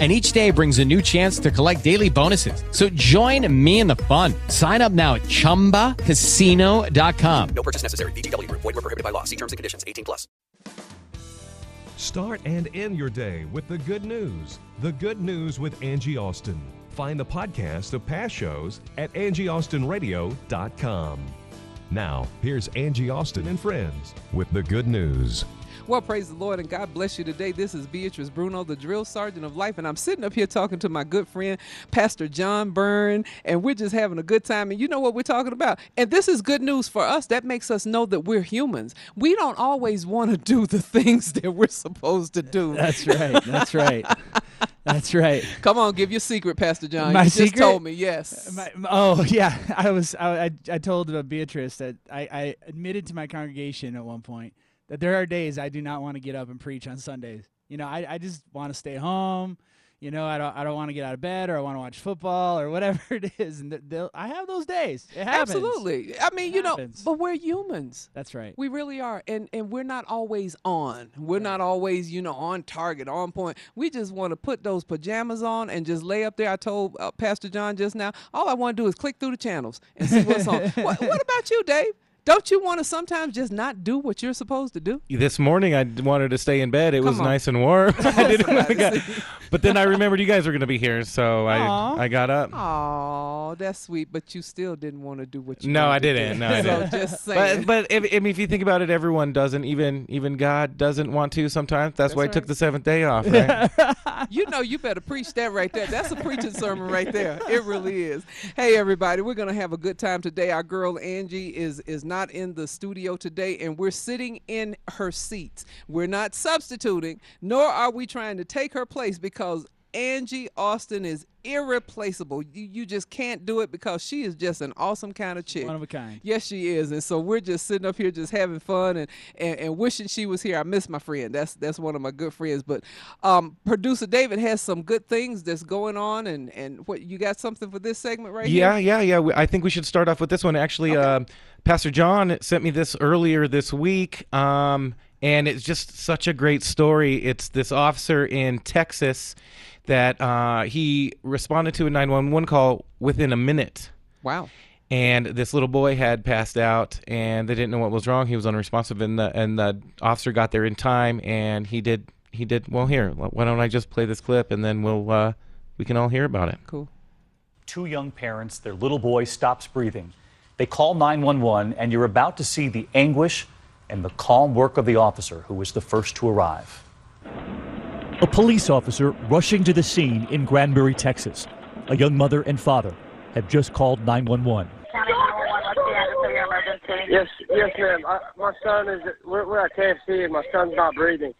and each day brings a new chance to collect daily bonuses. So join me in the fun. Sign up now at ChumbaCasino.com. No purchase necessary. VGW. Void were prohibited by law. See terms and conditions. 18 plus. Start and end your day with the good news. The Good News with Angie Austin. Find the podcast of past shows at AngieAustinRadio.com. Now, here's Angie Austin and friends with the good news. Well, praise the Lord and God bless you today. This is Beatrice Bruno, the drill sergeant of life, and I'm sitting up here talking to my good friend, Pastor John Byrne, and we're just having a good time. And you know what we're talking about? And this is good news for us. That makes us know that we're humans. We don't always want to do the things that we're supposed to do. That's right. That's right. That's right. Come on, give your secret, Pastor John. My you secret? just told me, yes. My, oh yeah, I was I, I, I told uh, Beatrice that I, I admitted to my congregation at one point that there are days I do not want to get up and preach on Sundays. You know, I, I just want to stay home. You know, I don't I don't want to get out of bed or I want to watch football or whatever it is. And th- I have those days. It happens. Absolutely. I mean, It you know, but we're humans. That's right. We really are, and and we're not always on. We're not always, you know, on target, on point. We just want to put those pajamas on and just lay up there. I told uh, Pastor John just now, all I want to do is click through the channels and see what's on. what, what about you, Dave? Don't you want to sometimes just not do what you're supposed to do? This morning I wanted to stay in bed. It was on. nice and warm. I didn't want to go- but then I remembered you guys were going to be here, so Aw. I I got up. Oh, that's sweet, but you still didn't want to do what you. No, wanted I to didn't. do. No, I didn't. just saying. But but if, I mean, if you think about it, everyone doesn't. Even even God doesn't want to sometimes. That's, why he took the seventh day off, right? you know you better preach that right there. That's a preaching sermon right there. It really is. Hey everybody, we're gonna have a good time today. Our girl Angie is is not in the studio today, and we're sitting in her seats. We're not substituting, nor are we trying to take her place because Angie Austin is irreplaceable. You, you just can't do it because she is just an awesome kind of chick. One of a kind. Yes, she is, and so we're just sitting up here, just having fun and, and, and wishing she was here. I miss my friend. That's that's one of my good friends. But um, producer David has some good things that's going on, and and what you got something for this segment right yeah, here? yeah, yeah. We- I think we should start off with this one. Actually, um Pastor John sent me this earlier this week, um, and it's just such a great story. It's this officer in Texas that uh, he responded to a 911 call within a minute. Wow. and this little boy had passed out and they didn't know what was wrong he was unresponsive and the and the officer got there in time and he did he did well here why don't i just play this clip and then we'll uh we can all hear about it Cool. two young parents, their little boy stops breathing. They call 911, and you're about to see the anguish and the calm work of the officer who was the first to arrive. A police officer rushing to the scene in Granbury, Texas. A young mother and father have just called 911. County 911, what's the address of your emergency? Yes, yes, ma'am. I, my son is. We're, we're at KFC, and my son's not breathing.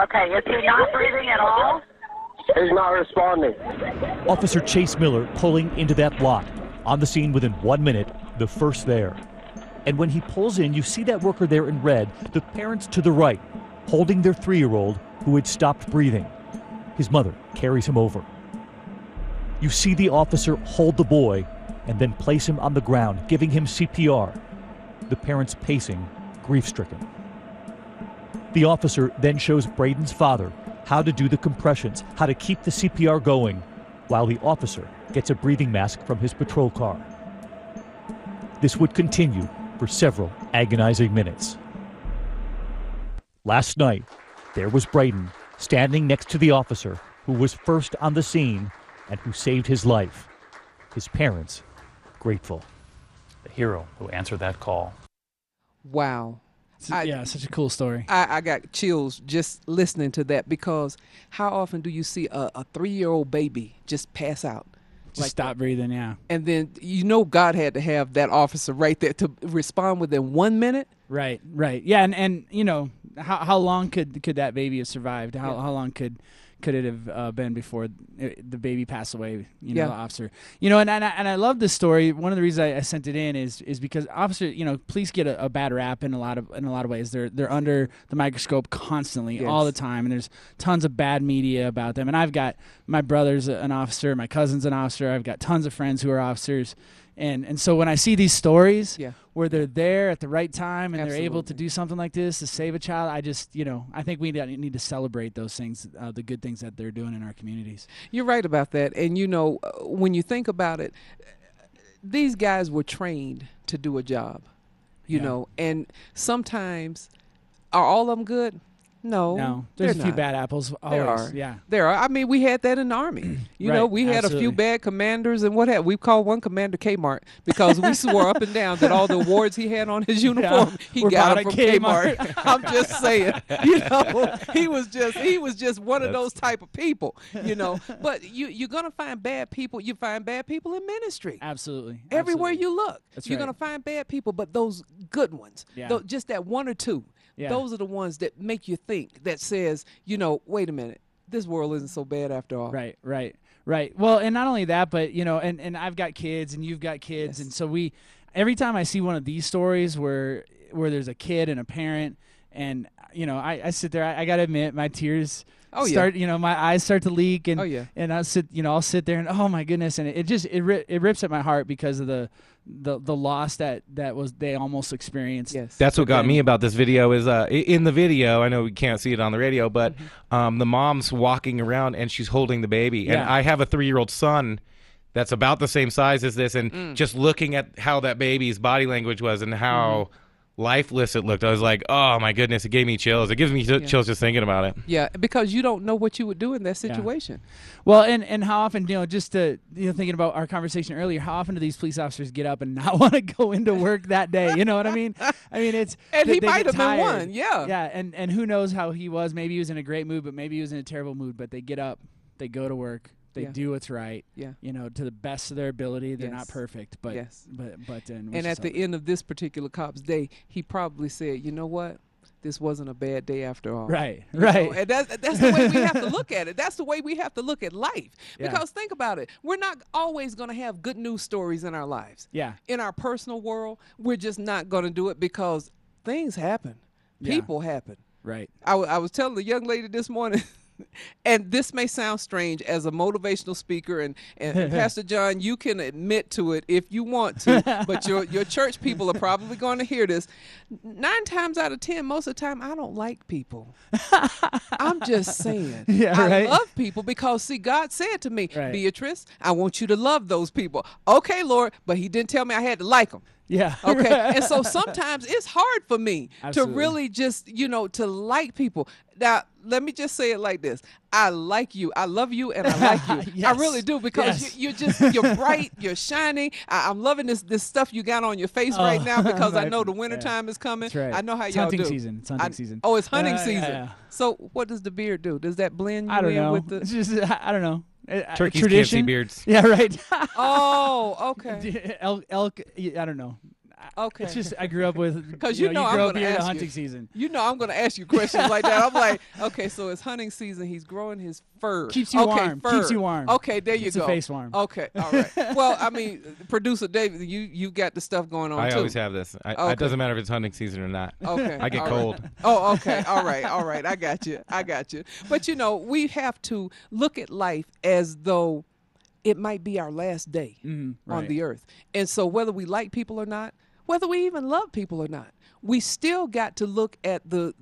Okay, is he not breathing at all? He's not responding. Officer Chase Miller pulling into that lot. On the scene within one minute, the first there. And when he pulls in, you see that worker there in red, the parents to the right, holding their three year old who had stopped breathing. His mother carries him over. You see the officer hold the boy and then place him on the ground, giving him CPR. The parents pacing, grief stricken. The officer then shows Braden's father how to do the compressions, how to keep the CPR going, while the officer gets a breathing mask from his patrol car. This would continue for several agonizing minutes. Last night, there was Braden standing next to the officer who was first on the scene and who saved his life. His parents grateful. The hero who answered that call. Wow. It's- I- yeah, such a cool story. I, I got chills just listening to that because how often do you see a, a three year old baby just pass out? Just stop breathing. Yeah. And then you know God had to have that officer right there to respond within one minute. Right, right. Yeah, and, and you know, how how long could could that baby have survived? How how long could could it have uh, been before the baby passed away? You know, Yeah. the officer. You know, and and I, and I love this story. One of the reasons I, I sent it in is is because officer, you know, police get a, a bad rap in a lot of in a lot of ways. They're they're under the microscope constantly, all the time, and there's tons of bad media about them. And I've got my brother's an officer, my cousin's an officer. I've got tons of friends who are officers. And, and so when I see these stories Yeah. where they're there at the right time and they're able to do something like this to save a child, I just, you know, I think we need to celebrate those things, uh, the good things that they're doing in our communities. You're right about that. And you know, uh, when you think about it, these guys were trained to do a job, you Yeah. know, and sometimes are all of them good? No. No, there's a few not. bad apples. Always, There are. yeah. There are. I mean, we had that in the army. You know, we had a few bad commanders and what have we called one commander Kmart because we swore up and down that all the awards he had on his uniform he got bought them from Kmart. Kmart. I'm just saying. You know, he was just he was just one of those type of people. You know, but you you're gonna find bad people. You find bad people in ministry. Absolutely. Everywhere absolutely. you look, That's you're right. gonna find bad people, but those good ones, Yeah. tho- just that one or two, Yeah. those are the ones that make you think. That says, you know, wait a minute, this world isn't so bad after all. Right, right, right. Well, and not only that, but you know, and and I've got kids, and you've got kids, Yes. and so we, every time I see one of these stories where where there's a kid and a parent, and you know, I, I sit there, I, I gotta admit, my tears. Oh, yeah. start you know my eyes start to leak and Oh, yeah. and I'll sit you know I'll sit there and oh my goodness and it, it just it, ri- it rips at my heart because of the the the loss that that was they almost experienced Yes. That's what got then- me about this video is uh, in the video. I know we can't see it on the radio, but Mm-hmm. um, the mom's walking around and she's holding the baby. And Yeah. I have a three-year-old son that's about the same size as this, and Mm. just looking at how that baby's body language was and how Mm-hmm. Lifeless it looked, I was like, oh my goodness, it gave me chills. It gives me ch- chills just thinking about it. Yeah, because you don't know what you would do in that situation. Well, and and how often, you know, just to you know, thinking about our conversation earlier, how often do these police officers get up and not want to go into work that day? You know what I mean? I mean, it's And they- he might get have been one, yeah. yeah, and and who knows how he was? Maybe he was in a great mood, but maybe he was in a terrible mood. But they get up, they go to work, they Yeah. do what's right. Yeah. you know, to the best of their ability. They're not perfect, but Yes. but but and, And at the end of this particular cop's day, he probably said, "You know what? This wasn't a bad day after all." right, You know, right, and that's that's the way we have to look at it. That's the way we have to look at life. Yeah. Because think about it. We're not always going to have good news stories in our lives. yeah, In our personal world, we're just not going to do it because things happen. Yeah. People happen. right. I, w- I was telling the young lady this morning, and this may sound strange as a motivational speaker, and, and, Pastor John, you can admit to it if you want to, but your, your church people are probably going to hear this. Nine times out of ten, most of the time, I don't like people. I'm just saying. Yeah, I right. love people because, see, God said to me, Right. Beatrice, I want you to love those people. Okay, Lord, but He didn't tell me I had to like them. Yeah. Okay. and so sometimes it's hard for me Absolutely. to really just, you know, to like people. Now, let me just say it like this. I like you. I love you and I like you. I really do because Yes. you, you're just you're bright, you're shining. I, I'm loving this this stuff you got on your face right Oh, now because I know the Yeah. wintertime is coming. That's right. I know how It's y'all hunting do. season. It's hunting I- season. Oh, it's hunting Uh, season. yeah. So what does the beard do? Does that blend I don't in know. with the just I don't know. Uh, Turkeys tradition. can't see beards. Yeah, right. Oh, okay. elk, elk. I don't know. Okay. It's just I grew up with Because you know, you I'm gonna ask hunting you. season. You know, I'm going to ask you questions like that. I'm like, okay, so it's hunting season. He's growing his fur. Keeps you okay, warm. Fur. Keeps you warm. Okay, there you Keeps go. face warm. Okay, all right. well, I mean, producer David, you you got the stuff going on I too. always have this. I, Okay. It doesn't matter if it's hunting season or not. Okay. I get all right. cold. Oh, okay. All right. All right. I got you. I got you. But you know, we have to look at life as though it might be our last day mm-hmm. on right. the earth. And so whether we like people or not, whether we even love people or not, we still got to look at the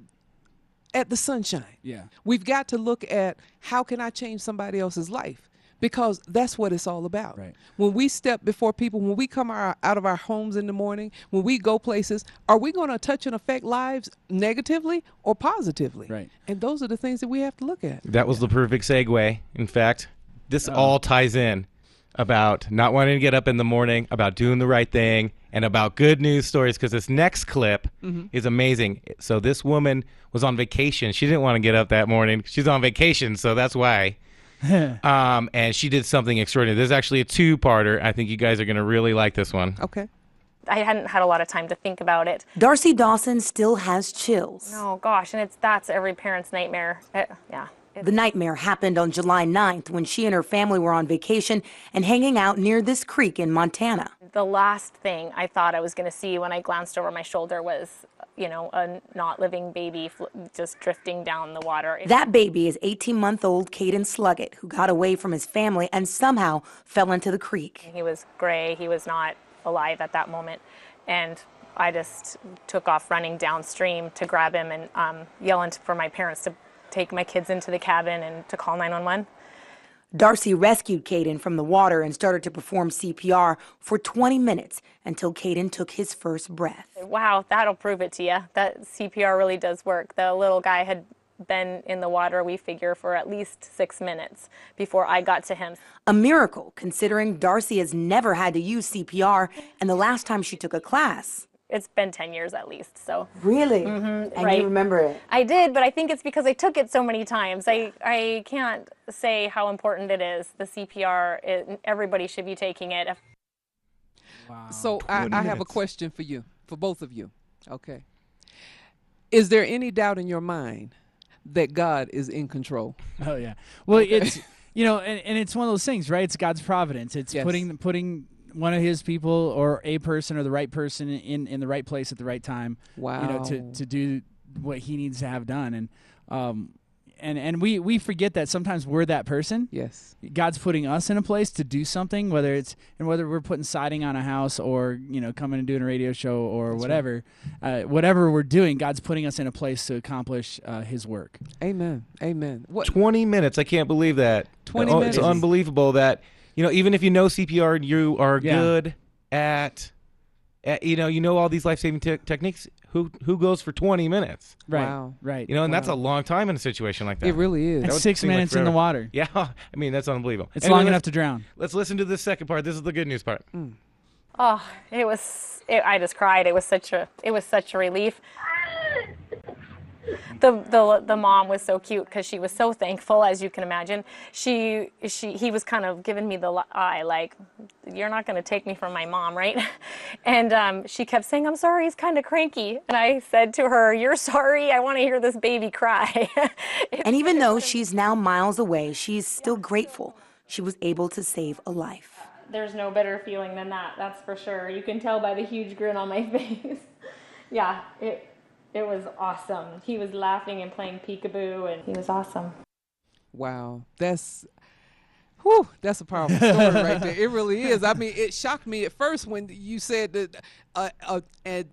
at the sunshine. Yeah. We've got to look at how can I change somebody else's life? Because that's what it's all about. Right. When we step before people, when we come our, out of our homes in the morning, when we go places, are we going to touch and affect lives negatively or positively? Right. And those are the things that we have to look at. That was the perfect segue. In fact, this Oh. all ties in about not wanting to get up in the morning, about doing the right thing, and about good news stories because this next clip Mm-hmm. is amazing. So, this woman was on vacation. She didn't want to get up that morning. She's on vacation, so that's why. um, and she did something extraordinary. This is actually a two parter. I think you guys are going to really like this one. Okay. I hadn't had a lot of time to think about it. Darcy Dawson still has chills. Oh gosh, and it's that's every parent's nightmare. Uh, yeah. The nightmare happened on July 9th when she and her family were on vacation and hanging out near this creek in Montana. The last thing I thought I was going to see when I glanced over my shoulder was, you know, a not living baby just drifting down the water. That baby is 18 month old Caden Sluggett, who got away from his family and somehow fell into the creek. He was gray. He was not alive at that moment. And I just took off running downstream to grab him and um, yelling for my parents to take my kids into the cabin and to call 911. Darcy rescued Caden from the water and started to perform CPR for 20 minutes until Caden took his first breath. Wow, that'll prove it to you. That CPR really does work. The little guy had been in the water, we figure, for at least six minutes before I got to him. A miracle, considering Darcy has never had to use CPR and the last time she took a class. It's been 10 years at least, so. Really? Mhm, And right. you remember it? I did, but I think it's because I took it so many times. I, I can't say how important it is. The CPR, it, everybody should be taking it. So I, I have a question for you, for both of you. Okay. Is there any doubt in your mind that God is in control? Oh yeah. Well, it's you know, and, and it's one of those things, right? It's God's providence. It's Yes. putting putting one of His people or a person or the right person in in the right place at the right time. You know, to to do what He needs to have done, and um, and and we we forget that sometimes we're that person. Yes. God's putting us in a place to do something, whether it's and whether we're putting siding on a house or you know coming and doing a radio show or That's right. whatever, uh, whatever we're doing, God's putting us in a place to accomplish uh, His work. Amen. Amen. What? 20 minutes. I can't believe that. 20 Oh, minutes. It's unbelievable that, you know, even if you know CPR and you are Yeah. good at, at, you know, you know all these life saving te- techniques, who who goes for 20 minutes? Right. Wow. Right. You know, and that's a long time in a situation like that. It really is. That It's six seem like minutes in the water. Yeah. I mean, that's unbelievable. It's Anyway, long enough to drown. Let's listen to the second part. This is the good news part. Mm. Oh, it was. It, I just cried. It was such a. It was such a relief. The the the mom was so cute because she was so thankful, as you can imagine. She she he was kind of giving me the eye, like, "You're not going to take me from my mom, right?" And um, she kept saying, "I'm sorry, he's kind of cranky." And I said to her, "You're sorry. I want to hear this baby cry." And even though she's now miles away, she's still grateful she was able to save a life. There's no better feeling than that. That's for sure. You can tell by the huge grin on my face. yeah, it it was awesome. He was laughing and playing peekaboo, and he was awesome. Wow. That's. Whew, that's a powerful story right there. It really is. I mean, it shocked me at first when you said that uh, uh, a,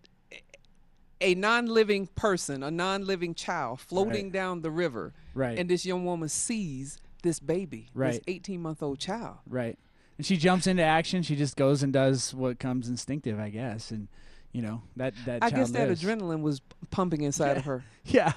a non-living person, a non-living child, floating Right. down the river, Right. and this young woman sees this baby, right. this 18-month-old child. Right. And she jumps into action. She just goes and does what comes instinctive, I guess. And you know that that I guess that lives. adrenaline was pumping inside of her. Yeah.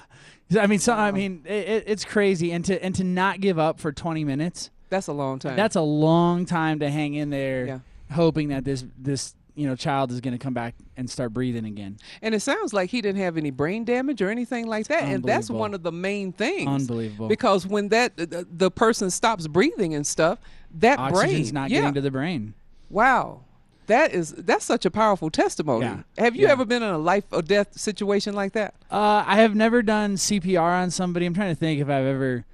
I mean, so I mean, it, it, it's crazy, and to and to not give up for 20 minutes. That's a long time. That's a long time to hang in there, Yeah. hoping that this this you know child is going to come back and start breathing again. And it sounds like he didn't have any brain damage or anything like that. And that's one of the main things. Unbelievable. Because when that the, the person stops breathing and stuff, that Oxygen's brain not yeah. getting to the brain. Wow. That is that's such a powerful testimony. Yeah. Have you Yeah. ever been in a life or death situation like that? Uh, I have never done CPR on somebody. I'm trying to think if I've ever.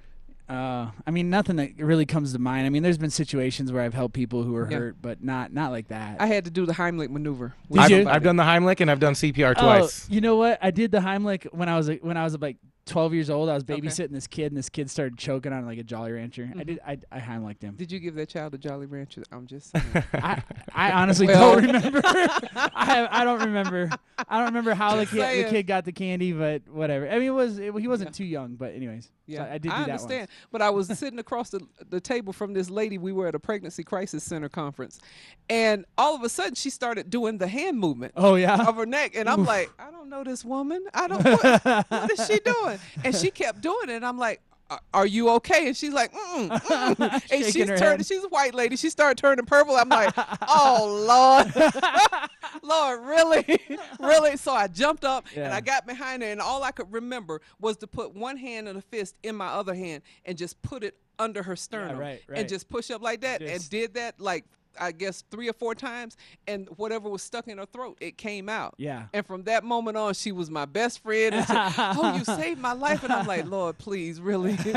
Uh, I mean, nothing that really comes to mind. I mean, there's been situations where I've helped people who were Yeah. hurt, but not not like that. I had to do the Heimlich maneuver. Did I've, you? I've done the Heimlich and I've done CPR Oh, twice. you know what? I did the Heimlich when I was like, when I was like 12 years old. I was babysitting this kid, and this kid started choking on like a Jolly Rancher. I mm-hmm. did. I, I Heimlicked him. Did you give that child a Jolly Rancher? I'm just saying. I, I honestly Well- don't remember. I, I don't remember. I don't remember how the kid, the kid got the candy, but whatever. I mean, it was it, he wasn't too young, but anyways. Yeah, so I did do that understand. once. But I was sitting across the, the table from this lady. We were at a pregnancy crisis center conference, and all of a sudden she started doing the hand movement. Oh, yeah? of her neck, and I'm like, I don't know this woman. I don't. What, what is she doing? And she kept doing it. And I'm like. "Are- you okay? And she's like, mm, mm. and she's turning. head. She's a white lady. She started turning purple. I'm like, oh Lord, Lord, really, really. So I jumped up and I got behind her, and all I could remember was to put one hand and a fist in my other hand and just put it under her sternum right, right. and just push up like that, and did that like I guess three or four times, and whatever was stuck in her throat, it came out. Yeah. And from that moment on, she was my best friend. And said, oh, you saved my life, and I'm like, Lord, please, really, please.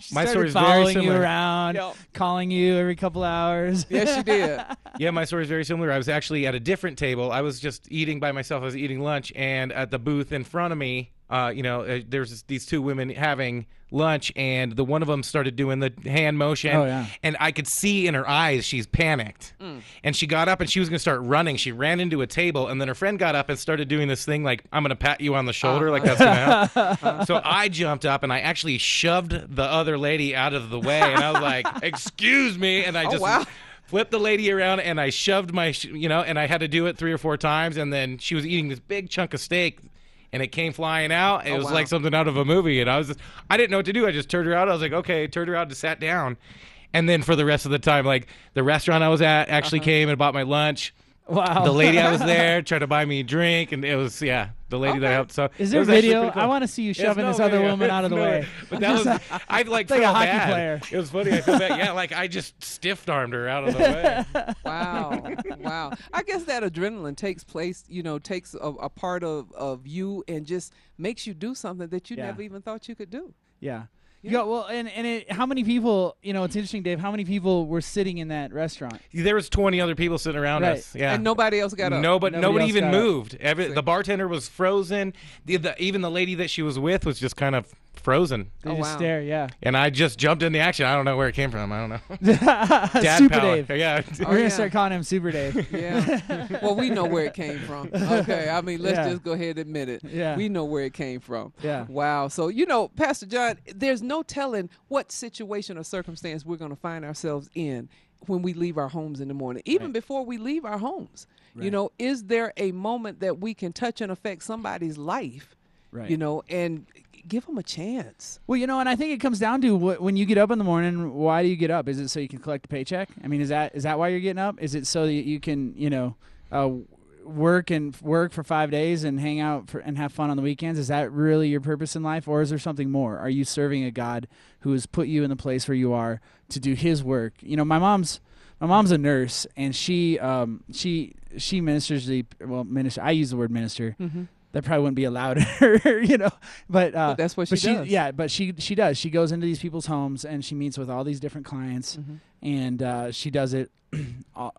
She My started story's very following you similar. around, Yep. calling you every couple hours. Yes, she did. Yeah, my story is very similar. I was actually at a different table. I was just eating by myself. I was eating lunch, and at the booth in front of me, uh, you know, uh, there's these two women having lunch, and the one of them started doing the hand motion. Oh, yeah. And I could see in her eyes she's panicked, and she got up and she was gonna start running. She ran into a table, and then her friend got up and started doing this thing like I'm gonna pat you on the shoulder, like that's gonna help. so I jumped up and I actually shoved the other lady out of the way, and I was like, "Excuse me," and I Oh, just wow. flipped the lady around and I shoved my, sh- you know, and I had to do it three or four times. And then she was eating this big chunk of steak and it came flying out. It Oh, was wow. like something out of a movie. And I was just, I didn't know what to do. I just turned her out. I was like, okay, turned her out and sat down. And then for the rest of the time, like the restaurant I was at actually Uh-huh. came and bought my lunch. Wow. The lady I was there tried to buy me a drink, and it was yeah, the lady that Okay. helped. So Is there was actually video? cool. I want to see you shoving no this other woman out of the No, way. But that was I like Like a felt hockey bad. player. It was funny. I feel bad. Yeah, like I just stiff armed her out of the way. Wow, wow. I guess that adrenaline takes place, you know, takes a, a part of, of you and just makes you do something that you Yeah. never even thought you could do. Yeah. Yeah. well, and and it, how many people? You know, it's interesting, Dave. How many people were sitting in that restaurant? There was 20 other people sitting around Right. us. Yeah. And nobody else got up. No, but Nobody nobody, else even got up. moved. Every, the bartender was frozen. The, the, even the lady that she was with was just kind of frozen. Oh, they Oh, just wow. stare. Yeah. And I just jumped in the action. I don't know where it came from. I don't know. Dad Super power. Dave. Yeah. We're Oh, gonna start calling him Super Dave. Yeah. well, we know where it came from. Okay. I mean, let's Yeah. just go ahead and admit it. Yeah. We know where it came from. Yeah. Wow. So, you know, Pastor John, there's no telling what situation or circumstance we're going to find ourselves in when we leave our homes in the morning, even before we leave our homes. You know, is there a moment that we can touch and affect somebody's life, Right. you know, and give them a chance? Well, you know, and I think it comes down to what, when you get up in the morning. Why do you get up? Is it so you can collect a paycheck? I mean, is that is that why you're getting up? Is it so that you can, you know, uh, work and work for five days and hang out for, and have fun on the weekends? Is that really your purpose in life, or is there something more? Are you serving a God who has put you in the place where you are to do His work? You know, my mom's my mom's a nurse, and she um, she she ministers the well minister. I use the word minister. That probably wouldn't be allowed, her, you know. But, uh, But that's what she does. Yeah, but she she does. She goes into these people's homes and she meets with all these different clients, Mm-hmm. and uh, she does it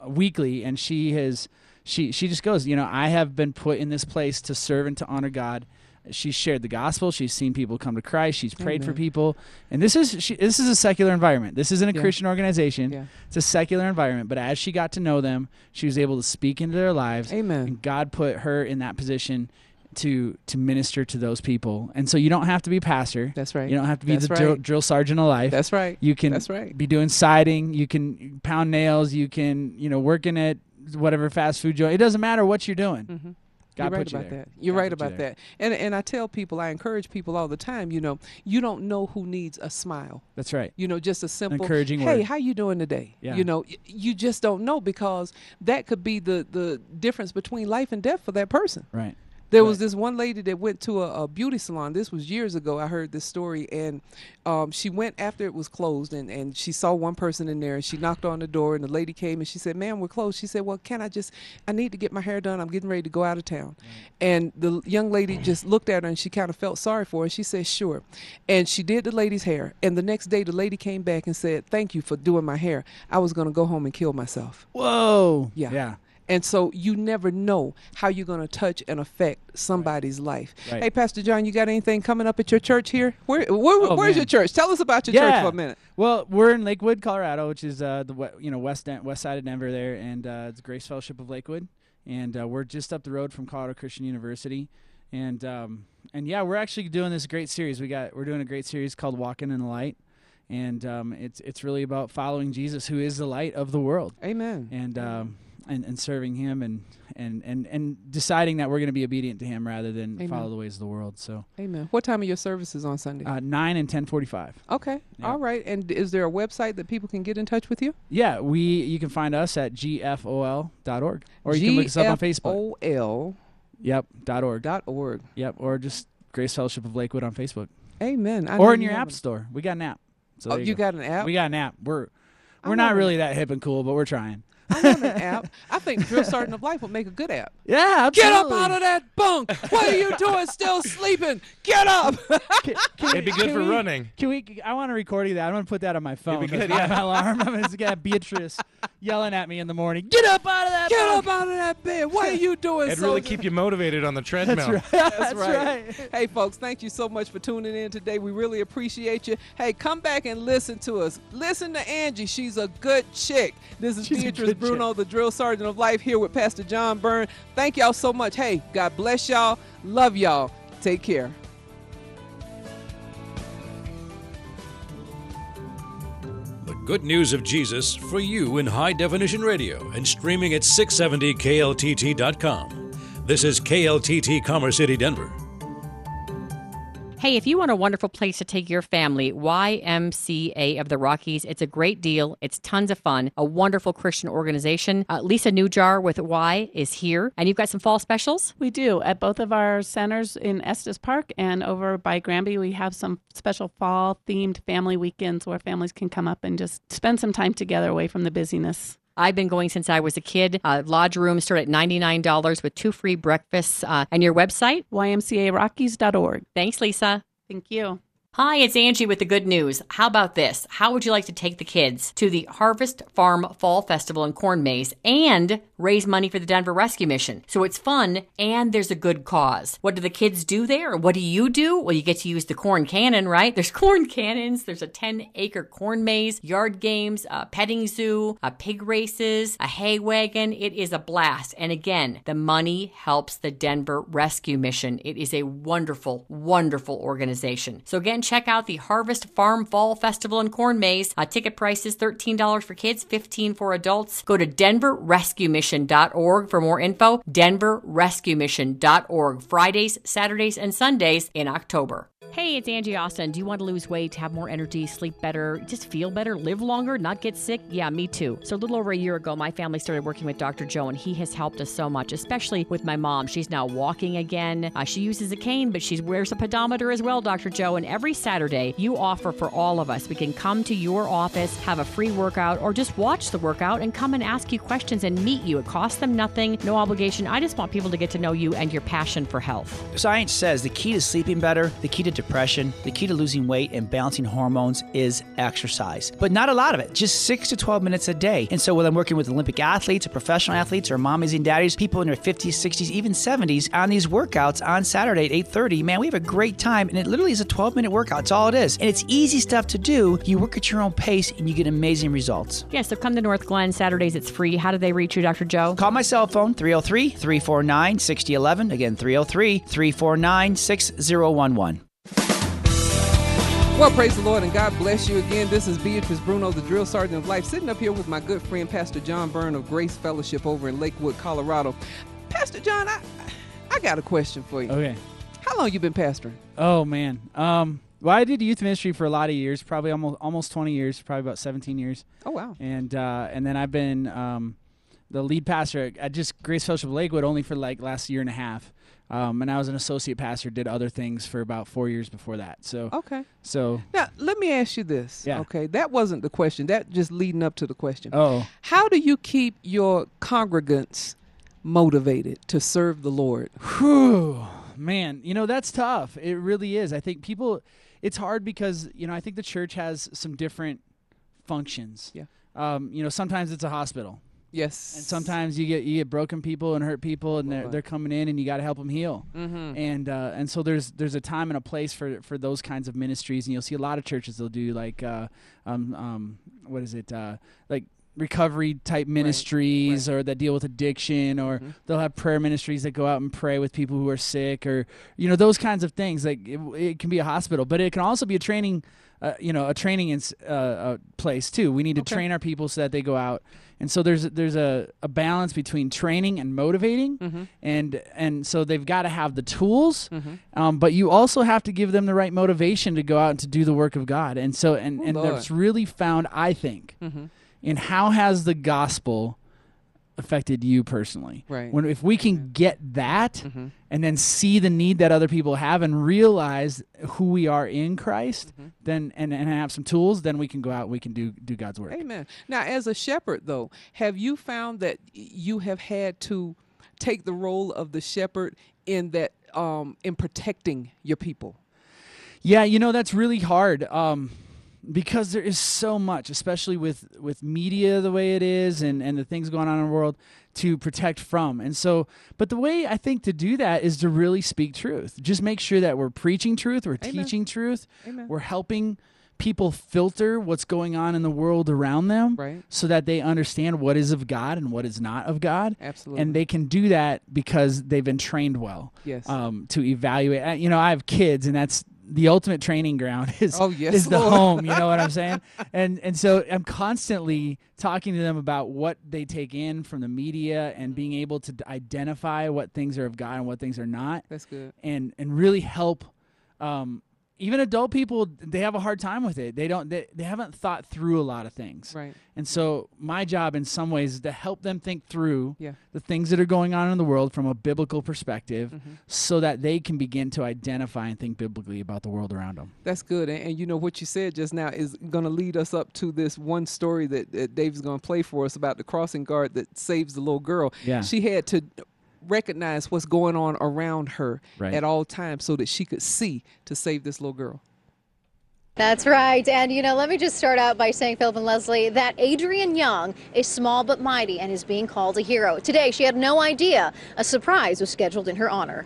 weekly. And she has she she just goes. You know, I have been put in this place to serve and to honor God. She's shared the gospel. She's seen people come to Christ. She's prayed for people. And this is she, this is a secular environment. This isn't a Yeah. Christian organization. Yeah. It's a secular environment. But as she got to know them, she was able to speak into their lives. Amen. And God put her in that position to to minister to those people. And so you don't have to be pastor. That's right. You don't have to be That's the drill, right. drill sergeant of life. That's right. You can That's right. be doing siding. You can pound nails. You can you know working at whatever fast food joint. It doesn't matter what you're doing. God Mm-hmm. You're right you about there. that. You're God right put you about that. And and I tell people, I encourage people all the time. You know, you don't know who needs a smile. That's right. You know, just a simple encouraging Hey, word. how you doing today? Yeah. You know, y- you just don't know because that could be the the difference between life and death for that person. Right. There was this one lady that went to a, a beauty salon. This was years ago. I heard this story, and um, she went after it was closed, and, and she saw one person in there, and she knocked on the door, and the lady came, and she said, "Ma'am, we're closed." She said, "Well, can I just? I need to get my hair done. I'm getting ready to go out of town." And the young lady just looked at her, and she kind of felt sorry for her. She said, "Sure," and she did the lady's hair. And the next day, the lady came back and said, "Thank you for doing my hair. I was going to go home and kill myself." Whoa. Yeah. Yeah. And so you never know how you're going to touch and affect somebody's life. Right. Hey, Pastor John, you got anything coming up at your church here? Where, where Oh, where's man. your church? Tell us about your church for a minute. Well, we're in Lakewood, Colorado, which is uh, the you know west end, west side of Denver there, and uh, it's Grace Fellowship of Lakewood, and uh, we're just up the road from Colorado Christian University, and um, and yeah, we're actually doing this great series. We got we're doing a great series called Walking in the Light, and um, it's it's really about following Jesus, who is the light of the world, Amen. and um, and and serving Him, and and and and deciding that we're going to be obedient to Him rather than Amen. follow the ways of the world. So Amen. What time are your services on Sunday? uh, nine and ten forty five. okay. yeah. All right. And is there a website that people can get in touch with you? Yeah, we you can find us at gfol.org or you can look us up on Facebook. GFOL Yep, dot .org. dot org. Yep, or just Grace Fellowship of Lakewood on Facebook Amen. I or in your app store. We got an app. So Oh, you go. got an app? We got an app. We're we're not really that hip and cool, but we're trying. I want an app. I think Drill Sergeant of Life would make a good app. Yeah, absolutely. Get up out of that bunk. What are you doing still sleeping? Get up. It'd be good for we- running. Can we? I want to record that. I'm gonna put that on my phone. It'd be good, as my yeah. alarm. I'm gonna get Beatrice yelling at me in the morning. Get up out of that. Get bunk." up out of that bed. What are you doing? It'd really keep you motivated on the treadmill. That's right. That's, That's right. right. Hey, folks, thank you so much for tuning in today. We really appreciate you. Hey, come back and listen to us. Listen to Angie. She's a good chick. This is She's Beatrice good Bruno, the drill sergeant of life, here with Pastor John Byrne. Thank y'all so much. Hey, God bless y'all. Love y'all. Take care. The good news of Jesus for you in high definition radio and streaming at 670kltt.com. This is KLTT Commerce City, Denver. Hey, if you want a wonderful place to take your family, YMCA of the Rockies, it's a great deal. It's tons of fun. A wonderful Christian organization. Uh, Lisa Newjar with Y is here, and you've got some fall specials. We do. At both of our centers in Estes Park and over by Granby, we have some special fall themed family weekends where families can come up and just spend some time together away from the busyness. I've been going since I was a kid. Uh, lodge rooms start at $99 with two free breakfasts. Uh, and your website? YMCARockies.org. Thanks, Lisa. Thank you. Hi, it's Angie with the good news. How about this? How would you like to take the kids to the Harvest Farm Fall Festival in Corn Maze and raise money for the Denver Rescue Mission? So it's fun and there's a good cause. What do the kids do there? What do you do? Well, you get to use the corn cannon, right? There's corn cannons, there's a 10 acre corn maze, yard games, a petting zoo, a pig races, a hay wagon. It is a blast. And again, the money helps the Denver Rescue Mission. It is a wonderful, wonderful organization. So again, check out the Harvest Farm Fall Festival and Corn Maze. Uh, ticket price is $13 for kids, 15 for adults. Go to denverrescuemission.org for more info. denverrescuemission.org. Fridays, Saturdays, and Sundays in October. Hey, it's Angie Austin. Do you want to lose weight, have more energy, sleep better, just feel better, live longer, not get sick? Yeah, me too. So, a little over a year ago, my family started working with Dr. Joe, and he has helped us so much, especially with my mom. She's now walking again. Uh, she uses a cane, but she wears a pedometer as well, Dr. Joe. And every Saturday, you offer for all of us. We can come to your office, have a free workout, or just watch the workout and come and ask you questions and meet you. It costs them nothing, no obligation. I just want people to get to know you and your passion for health. Science says the key to sleeping better, the key to depression, the key to losing weight and balancing hormones is exercise. But not a lot of it, just 6 to 12 minutes a day. And so whether I'm working with Olympic athletes or professional athletes or mommies and daddies, people in their 50s, 60s, even 70s on these workouts on Saturday at 8:30, man, we have a great time and it literally is a 12-minute workout. It's all it is. And it's easy stuff to do. You work at your own pace and you get amazing results. Yeah, so come to Northglenn. Saturdays it's free. How do they reach you, Dr. Joe? Call my cell phone 303 349 6011. Again, 303 349 6011. Well, praise the Lord and God bless you again. This is Beatrice Bruno, the drill sergeant of life, sitting up here with my good friend, Pastor John Byrne of Grace Fellowship over in Lakewood, Colorado. Pastor John, I, I got a question for you. Okay. How long you been pastoring? Oh man. Um. Well, I did youth ministry for a lot of years, probably almost almost 20 years, probably about 17 years. Oh wow. And uh, and then I've been um, the lead pastor at- just Grace Fellowship Lakewood only for like last year and a half. Um, and I was an associate pastor, did other things for about four years before that. So Okay. So Now, let me ask you this. Yeah. Okay, that wasn't the question. That just leading up to the question. Oh. How do you keep your congregants motivated to serve the Lord? Whew, man, you know that's tough. It really is. I think people, it's hard because you know I think the church has some different functions. Yeah. Um, you know, sometimes it's a hospital. Yes. And sometimes you get you get broken people and hurt people, and they're they're coming in, and you got to help them heal. Mhm. And uh, and so there's there's a time and a place for for those kinds of ministries, and you'll see a lot of churches they'll do like uh, um um what is it uh like recovery type ministries or that deal with addiction or they'll have prayer ministries that go out and pray with people who are sick or you know those kinds of things like it, it can be a hospital but it can also be a training uh, you know a training ins- uh, uh, place too we need to Okay. train our people so that they go out and so there's there's a, a balance between training and motivating Mhm. and and so they've got to have the tools Mhm. um, but you also have to give them the right motivation to go out and to do the work of god and so and, Oh, and Lord. that's really found i think Mhm. in how has the gospel affected you personally. Right. When if we can get that Mhm. and then see the need that other people have and realize who we are in Christ, Mm-hmm. then and, and have some tools, then we can go out and we can do do God's work. Amen. Now, as a shepherd, though, have you found that you have had to take the role of the shepherd in that um, in protecting your people? Yeah, you know that's really hard um, because there is so much, especially with with media the way it is and and the things going on in the world to protect from. And so, but the way I think to do that is to really speak truth. Just make sure that we're preaching truth, we're Amen. teaching truth, Amen. we're helping people filter what's going on in the world around them Right. so that they understand what is of God and what is not of God. Absolutely. And they can do that because they've been trained well Yes. um, to evaluate. You know, I have kids, and that's the ultimate training ground is Oh, yes, is the Lord. home. You know what I'm saying? And and so I'm constantly talking to them about what they take in from the media and being able to identify what things are of God and what things are not. That's good. And and really help. Um, even adult people, they have a hard time with it. They don't. They, they haven't thought through a lot of things. Right. And so my job, in some ways, is to help them think through Yeah. the things that are going on in the world from a biblical perspective, Mm-hmm. so that they can begin to identify and think biblically about the world around them. That's good. And, and you know what you said just now is going to lead us up to this one story that, that Dave's going to play for us about the crossing guard that saves the little girl. Yeah. She had to recognize what's going on around her Right. at all times so that she could see to save this little girl. That's right. And, you know, let me just start out by saying, Philip and Leslie, that Adrian Young is small but mighty and is being called a hero. Today, she had no idea a surprise was scheduled in her honor.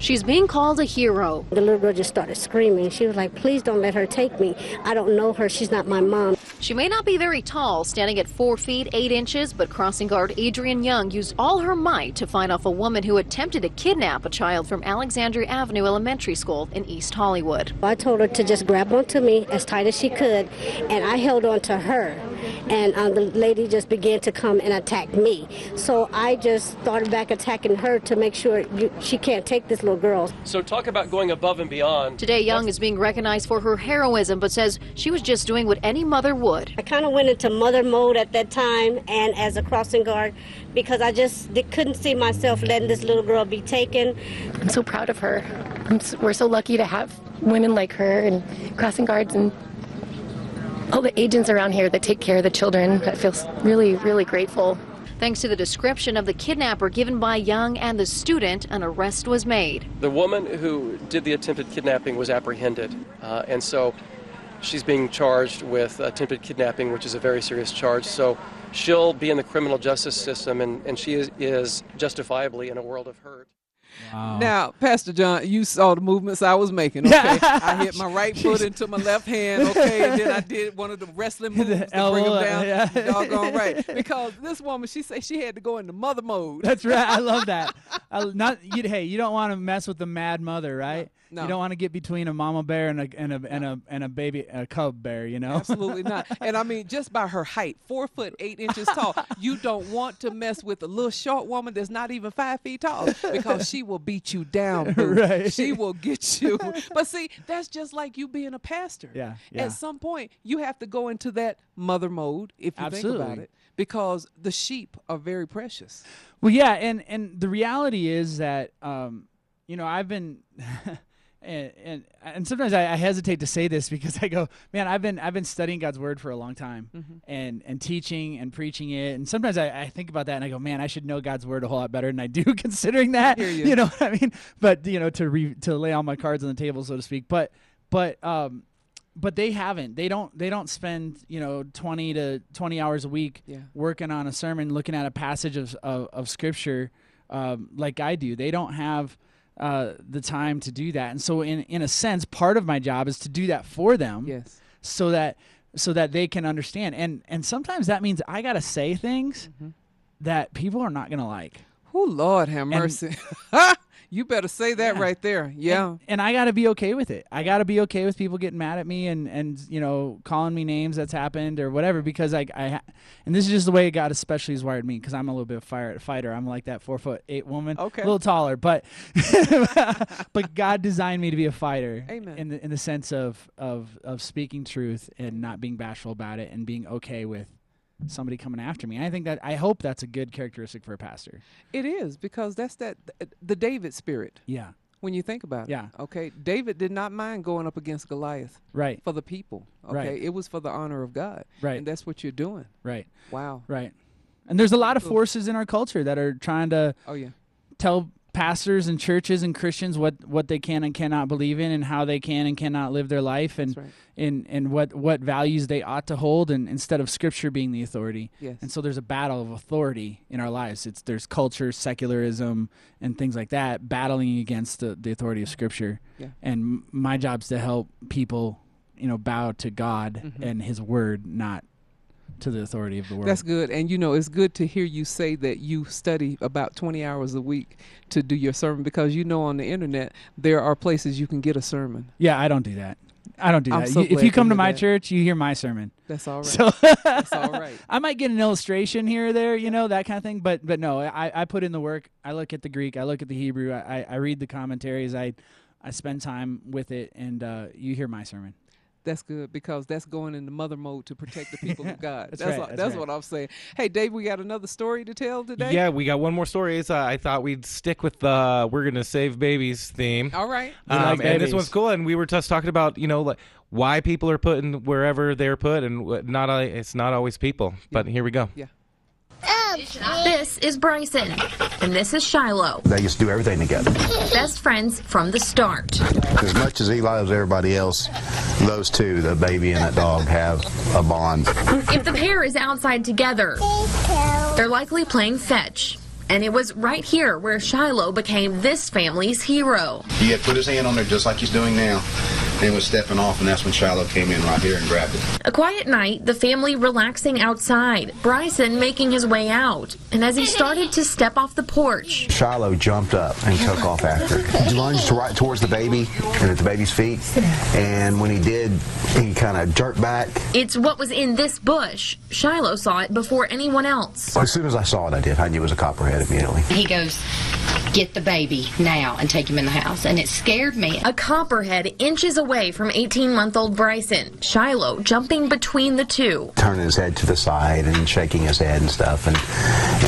She's being called a hero. The little girl just started screaming. She was like, please don't let her take me. I don't know her. She's not my mom. She may not be very tall, standing at 4 feet 8 inches, but crossing guard Adrian Young used all her might to fight off a woman who attempted to kidnap a child from Alexandria Avenue Elementary School in East Hollywood. I told her to just grab onto me as tight as she could, and I held on to her. And um, the lady just began to come and attack me. So I just started back attacking her to make sure you, she can't take this little girl. So talk about going above and beyond. Today, Young is being recognized for her heroism, but says she was just doing what any mother would. I kind of went into mother mode at that time and as a crossing guard because I just di- couldn't see myself letting this little girl be taken. I'm so proud of her. I'm s we're so lucky to have women like her and crossing guards and all the agents around here that take care of the children. I feel really, really grateful. Thanks to the description of the kidnapper given by Young and the student, an arrest was made. The woman who did the attempted kidnapping was apprehended, uh, and so she's being charged with attempted kidnapping, which is a very serious charge. So she'll be in the criminal justice system, and, and she is, is justifiably in a world of hurt. Now, Pastor John, you saw the movements I was making. Okay, I hit my right foot into my left hand. Okay, and then I did one of the wrestling moves to bring him down. yeah. Doggone right, because this woman, she said she had to go into mother mode. That's right. I love that. I, not you. Hey, you don't want to mess with the mad mother, right? No. You don't want to get between a mama bear and a and a and a and a baby a cub bear. You know. Absolutely not. And I mean, just by her height, four foot eight inches tall, you don't want to mess with a little short woman that's not even five feet tall because she will beat you down. Right. She will get you. But see, that's just like you being a pastor. Yeah, yeah. At some point, you have to go into that mother mode if you think about it, because the sheep are very precious. Well, yeah, and and the reality is that um, you know I've been. And, and and sometimes I, I hesitate to say this because I go, man, I've been I've been studying God's word for a long time, Mhm. and and teaching and preaching it, and sometimes I, I think about that and I go, man, I should know God's word a whole lot better than I do, considering that, Hear you. know what I mean? But you know, to re, to lay all my cards on the table, so to speak. But but um, but they haven't. They don't. They don't spend you know twenty to twenty hours a week Yeah. working on a sermon, looking at a passage of of, of scripture um, like I do. They don't have uh, the time to do that, and so in in a sense, part of my job is to do that for them. Yes. So that so that they can understand, and and sometimes that means I gotta say things that people are not gonna like. Oh Lord, have mercy. you better say that right there. Yeah. And, and I got to be okay with it. I got to be okay with people getting mad at me and and you know calling me names that's happened or whatever because I I and this is just the way God especially has wired me because I'm a little bit of fire fighter. I'm like that four foot eight woman. Okay. A little taller, but but God designed me to be a fighter. Amen. In the in the sense of of of speaking truth and not being bashful about it and being okay with somebody coming after me. I think that I hope that's a good characteristic for a pastor. It is because that's that the David spirit. Yeah. When you think about it. Yeah. Okay. David did not mind going up against Goliath. Right. For the people. Okay. Right. It was for the honor of God. Right. And that's what you're doing. Right. Wow. Right. And there's a lot of forces in our culture that are trying to Oh yeah. tell pastors and churches and Christians what, what they can and cannot believe in and how they can and cannot live their life and right. and, and what, what values they ought to hold and instead of scripture being the authority. Yes. And so there's a battle of authority in our lives. It's there's culture, secularism and things like that battling against the, the authority of scripture. Yeah. And my job's to help people, you know, bow to God Mhm. and his word, not to the authority of the world. That's good. And you know, it's good to hear you say that you study about 20 hours a week to do your sermon because you know on the internet there are places you can get a sermon. Yeah, I don't do that. I don't do I'm that. so You- if you come to my that. church, you hear my sermon. That's all right. So That's all right. I might get an illustration here or there, you know, that kind of thing. But but no, I, I put in the work. I look at the Greek. I look at the Hebrew. I, I, I read the commentaries. I I spend time with it, and uh, you hear my sermon. That's good because that's going into mother mode to protect the people of God. That's that's right, what, that's that's right. what I'm saying. Hey, Dave, we got another story to tell today. Yeah, we got one more story. It's, uh, I thought we'd stick with the "We're gonna save babies" theme. All right. Um, like and this babies. one's cool. And we were just talking about you know like why people are put in wherever they're put, and not al- it's not always people. But here we go. Yeah. This is Bryson, and this is Shiloh, They used to do everything together. best friends from the start. As much as he loves everybody else, those two, the baby and that dog, have a bond. If the pair is outside together, they're likely playing fetch. And it was right here where Shiloh became this family's hero. He had put his hand on there just like he's doing now, and was stepping off, and that's when Shiloh came in right here and grabbed it. A quiet night, the family relaxing outside, Bryson making his way out. And as he started to step off the porch, Shiloh jumped up and took off after. He lunged right towards the baby and at the baby's feet, and when he did, he kind of jerked back. it's what was in this bush. Shiloh saw it before anyone else. As soon as I saw it, I did. I knew it was a copperhead immediately. He goes, Get the baby now and take him in the house. And it scared me. A copperhead inches away from 18 month old Bryson, Shiloh jumping between the two. turning his head to the side and shaking his head and stuff, and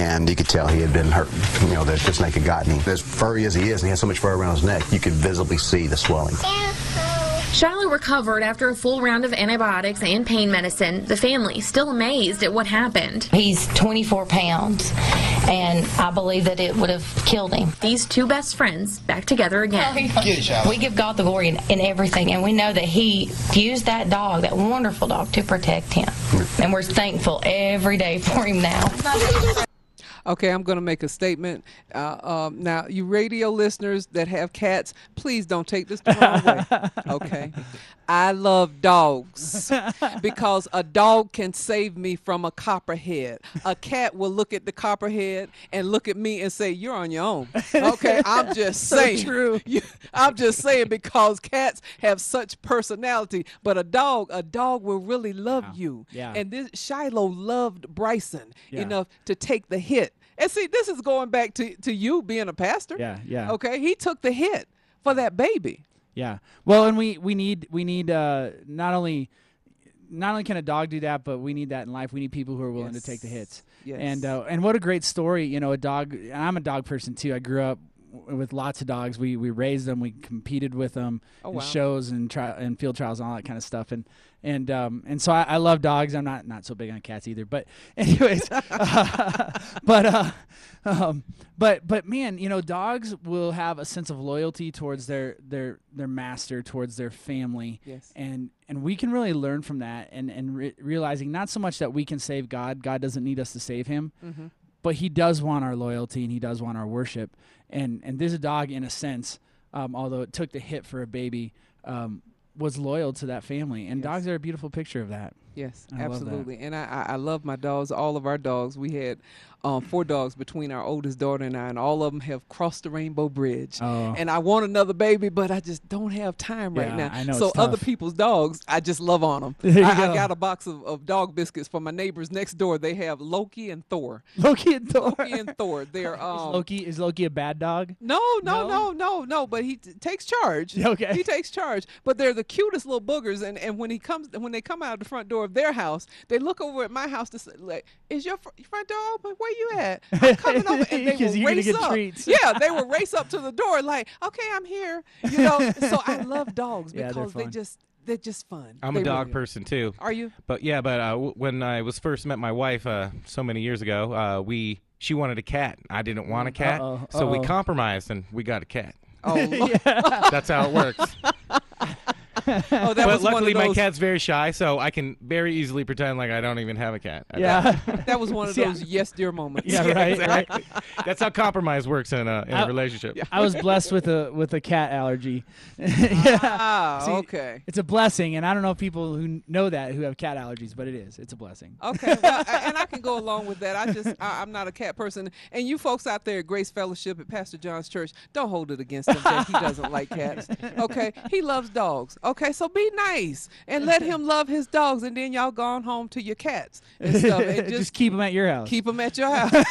and you could tell he had been hurt. You know, that the snake had gotten him. As furry as he is, and he has so much fur around his neck, you could visibly see the swelling. Shiloh recovered after a full round of antibiotics and pain medicine. The family still amazed at what happened. He's 24 pounds, and I believe that it would have killed him. These two best friends back together again. Oh, we give God the glory in, in everything, and we know that He used that dog, that wonderful dog, to protect him. And we're thankful every day for him now. Okay, I'm going to make a statement. Uh, um, now, you radio listeners that have cats, please don't take this the wrong way. Okay. I love dogs because a dog can save me from a copperhead. A cat will look at the copperhead and look at me and say, You're on your own. Okay, I'm just So saying. true. You, I'm just saying because cats have such personality, but a dog, a dog will really love you. Yeah. And this Shiloh loved Bryson Yeah. enough to take the hit. And see, this is going back to, to you being a pastor. Yeah, yeah. Okay, he took the hit for that baby. Yeah. Well, and we we need we need uh not only not only can a dog do that, but we need that in life. We need people who are willing to take the hits. Yes. And uh, and what a great story, you know, a dog. And I'm a dog person too. I grew up with lots of dogs. We we raised them. We competed with them Oh, in wow. shows and tri- and field trials and all that kind of stuff. And and um and so I, I love dogs. I'm not not so big on cats either. But anyways, but uh, um, but but man, you know, dogs will have a sense of loyalty towards their their their master, towards their family. Yes. And and we can really learn from that, and and re- realizing not so much that we can save God. God doesn't need us to save Him, Mhm. But He does want our loyalty and He does want our worship. And and this dog, in a sense, um, although it took the hit for a baby. Um, was loyal to that family, and dogs are a beautiful picture of that. Yes, I absolutely. And I, I, I love my dogs, all of our dogs. We had um, four dogs between our oldest daughter and I, and all of them have crossed the Rainbow Bridge. Oh. And I want another baby, but I just don't have time right now. I know, so other people's dogs, I just love on them. There you I, I got a box of, of dog biscuits for my neighbors next door. They have Loki and Thor. Loki and Thor. Loki and Thor. They're Is um, Loki is Loki a bad dog? no, no, no, no, no. But he t- takes charge. Okay. He takes charge. But they're the cutest little boogers. And, and when he comes, when they come out of the front door, door of their house. They look over at my house to say, like, "Is your fr- front door open? Where you at? I'm coming over." And they 'Cause will race get up. treats. Yeah, they will race up to the door, like, "Okay, I'm here." You know. so I love dogs Yeah, they're because they just they're just fun. I'm They a dog really are. person too. Are you? But yeah, but uh, w- when I was first met my wife uh, so many years ago, uh, we she wanted a cat. I didn't want a cat, Uh-oh, so we uh-oh. compromised and we got a cat. Oh, That's how it works. Oh, that but was one of luckily, my those- cat's very shy, so I can very easily pretend like I don't even have a cat. I Yeah. that was one of See, those yes dear moments. Yeah, right, right. exactly. That's how compromise works in a in a I- relationship. I was blessed with a with a cat allergy. Ah, See, okay. It's a blessing, and I don't know people who know that who have cat allergies, but it is. It's a blessing. Okay, well, I- and I can go along with that. I just, I, I'm not a cat person. And you folks out there at Grace Fellowship at Pastor John's church, don't hold it against him that he doesn't like cats. Okay, he loves dogs. Okay, so be nice and let him love his dogs, and then y'all gone home to your cats and stuff. And just, just, keep them at your house. keep them at your house.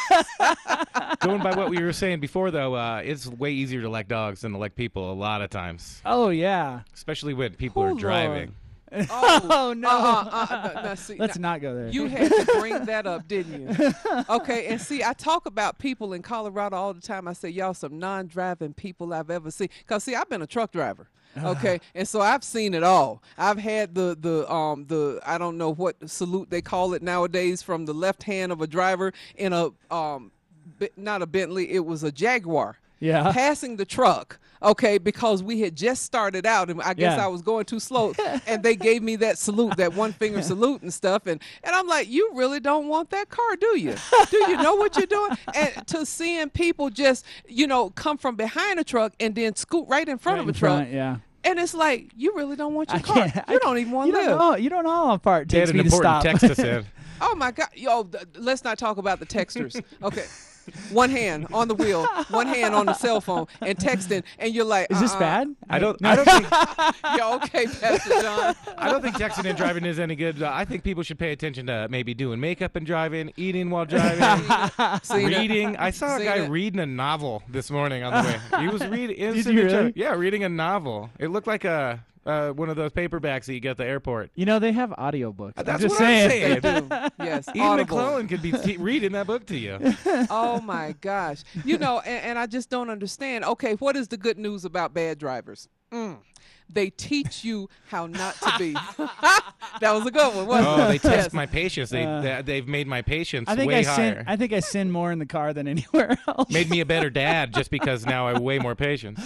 Going by what we were saying before, though, uh, it's way easier to like dogs than to like people a lot of times, Oh yeah. especially when people Oh, are Lord. driving. Oh, no. Uh-uh, uh-uh, no, no, see, Let's now, not go there. You had to bring that up, didn't you? Okay, and see, I talk about people in Colorado all the time. I say, y'all some non-driving people I've ever seen. Cause see, I've been a truck driver. Okay, and so I've seen it all. I've had the the um the I don't know what salute they call it nowadays from the left hand of a driver in a um not a Bentley, it was a Jaguar. Yeah. Passing the truck, okay, because we had just started out and I guess Yeah. I was going too slow and they gave me that salute, that one finger salute and stuff and and I'm like, "You really don't want that car, do you? Do you know what you're doing?" And to seeing people just, you know, come from behind a truck and then scoot right in front Right of a truck. front, yeah. And it's like, you really don't want your I car. can't- You don't even want You to don't live. know. You don't know how far it takes me to stop. text to send. Oh my God, yo! th- let's not talk about the texters. Okay, one hand on the wheel, one hand on the cell phone, and texting, and you're like, Is this uh-uh. bad? I don't. No. I don't think. Yo, okay, Pastor John. I don't think texting and driving is any good. I think people should pay attention to maybe doing makeup and driving, eating while driving, See that? reading. I saw a guy that? reading a novel this morning on the way. He was reading. Did you really? Yeah, reading a novel. It looked like a uh, one of those paperbacks that you get at the airport. You know they have audiobooks. I'm That's just what saying. I'm saying. Yes, Ian Audible. McKellen could be t- reading that book to you. Oh my gosh. You know, and, and I just don't understand. Okay, what is the good news about bad drivers? Mm. They teach you how not to be. that was a good one. Wasn't Oh, it? they test Yes. my patience. They, Uh, they they've made my patience I think way I higher. sin. I think I sin more in the car than anywhere else. made me a better dad just because now I have way more patience.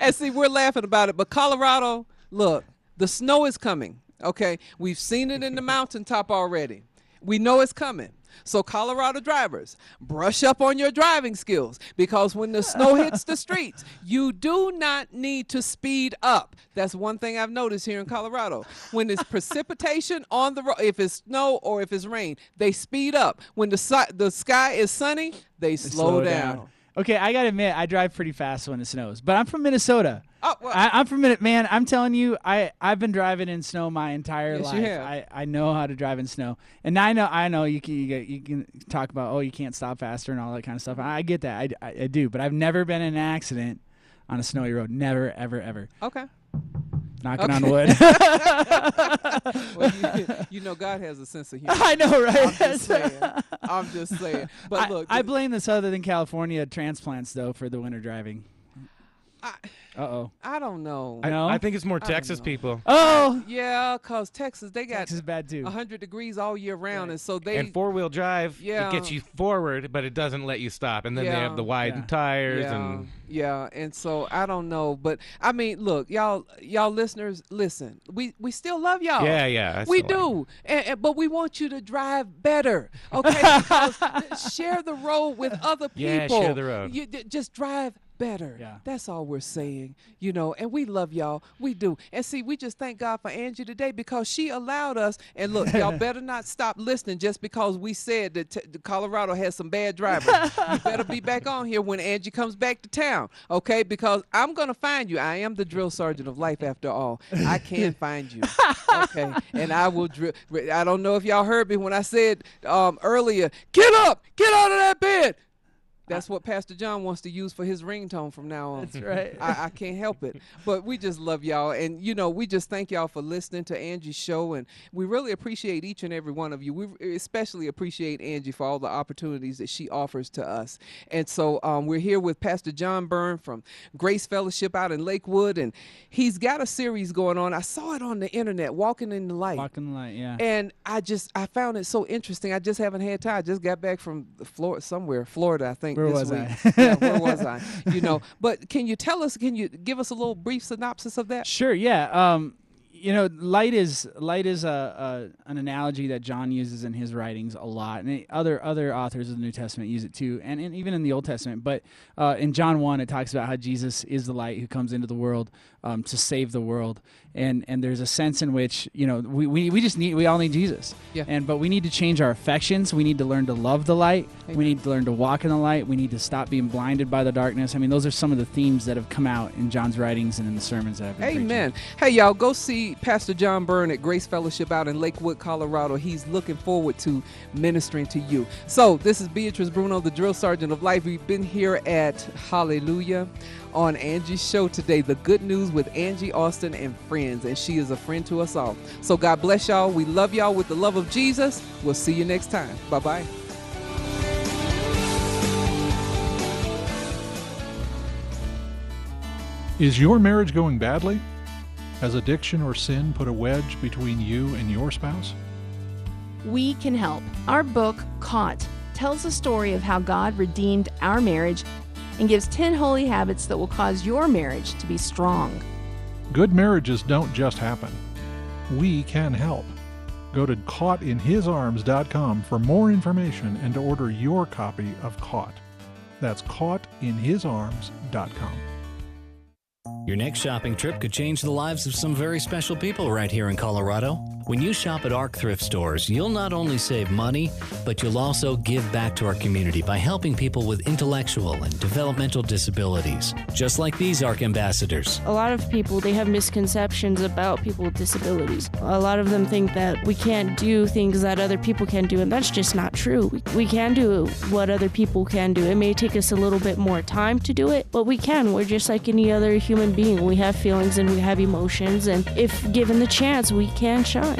and see, we're laughing about it, but Colorado, look, the snow is coming. Okay, we've seen it in the mountaintop already. We know it's coming. So, Colorado drivers, brush up on your driving skills because when the snow hits the streets, you do not need to speed up. That's one thing I've noticed here in Colorado. When it's precipitation on the road, if it's snow or if it's rain, they speed up. When the si- the sky is sunny, they slow, down. Okay, I gotta admit, I drive pretty fast when it snows, but I'm from Minnesota. Oh, well, I, I'm from Minnesota, man. I'm telling you, I I've been driving in snow my entire Yes, life. I, I know how to drive in snow, and I know I know you can you, get- you can talk about oh you can't stop faster and all that kind of stuff. I get that, I, I, I do, but I've never been in an accident on a snowy road. Never, ever, ever. Okay. Knocking Okay. on wood. well, you, you know, God has a sense of humor. I know, right? I'm just saying. I'm just saying. But I, look, I blame the Southern California transplants though for the winter driving. Uh oh. I don't know. I, No? I think it's more Texas know. people. Oh, Yeah, cause Texas they got Texas is bad too. 100 degrees all year round, and so they and four wheel drive, Yeah. it gets you forward, but it doesn't let you stop. And then they Yeah. have the wide Yeah. tires yeah, and yeah, and so I don't know, but I mean, look, y'all, y'all listeners, listen, we we still love y'all. Yeah, yeah, I we still love do, and, and- but we want you to drive better, okay? because share the road with other people. Yeah, share the road. You d- just drive better. Yeah. That's all we're saying, you know, and we love y'all. We do. And see, we just thank God for Angie today because she allowed us. And look, y'all better not stop listening just because we said that t- Colorado has some bad drivers. you better be back on here when Angie comes back to town, okay? Because I'm going to find you. I am the drill sergeant of life after all. I can find you, okay? And I will drill. I don't know if y'all heard me when I said um, earlier, get up, get out of that bed. That's what Pastor John wants to use for his ringtone from now on. That's right. I, I can't help it. But we just love y'all. And, you know, we just thank y'all for listening to Angie's show. And we really appreciate each and every one of you. We especially appreciate Angie for all the opportunities that she offers to us. And so um, we're here with Pastor John Byrne from Grace Fellowship out in Lakewood. And he's got a series going on. I saw it on the internet, Walking in the Light. Walking the Light, yeah. And I just, I found it so interesting. I just haven't had time. I just got back from Florida, somewhere, Florida, I think. Where was week. I? yeah, where was I? You know, but can you tell us? Can you give us a little brief synopsis of that? Sure. Yeah. Um, you know, light is light is a, a an analogy that John uses in his writings a lot, and other other authors of the New Testament use it too, and, and even in the Old Testament. But uh, in John one, it talks about how Jesus is the light who comes into the world um, to save the world, and and there's a sense in which you know we, we, we just need we all need Jesus, Yeah. and but we need to change our affections. We need to learn to love the light. We need to learn to walk in the light. We need to stop being blinded by the darkness. I mean, those are some of the themes that have come out in John's writings and in the sermons that I've been preaching. Amen. Hey, y'all, go see Pastor John Byrne at Grace Fellowship out in Lakewood, Colorado. He's looking forward to ministering to you. So, this is Beatrice Bruno, the drill sergeant of life. We've been here at Hallelujah on Angie's show today, The Good News with Angie Austin and Friends. And she is a friend to us all. So, God bless y'all. We love y'all with the love of Jesus. We'll see you next time. Bye bye. Is your marriage going badly? Has addiction or sin put a wedge between you and your spouse? We can help. Our book, Caught, tells the story of how God redeemed our marriage and gives 10 holy habits that will cause your marriage to be strong. Good marriages don't just happen. We can help. Go to caughtinhisarms.com for more information and to order your copy of Caught. That's caughtinhisarms.com. Your next shopping trip could change the lives of some very special people right here in Colorado. When you shop at ARC thrift stores, you'll not only save money, but you'll also give back to our community by helping people with intellectual and developmental disabilities, just like these ARC ambassadors. A lot of people they have misconceptions about people with disabilities. A lot of them think that we can't do things that other people can do, and that's just not true. We, can do what other people can do. It may take us a little bit more time to do it, but we can. We're just like any other human being. We have feelings and we have emotions, and if given the chance, we can shine.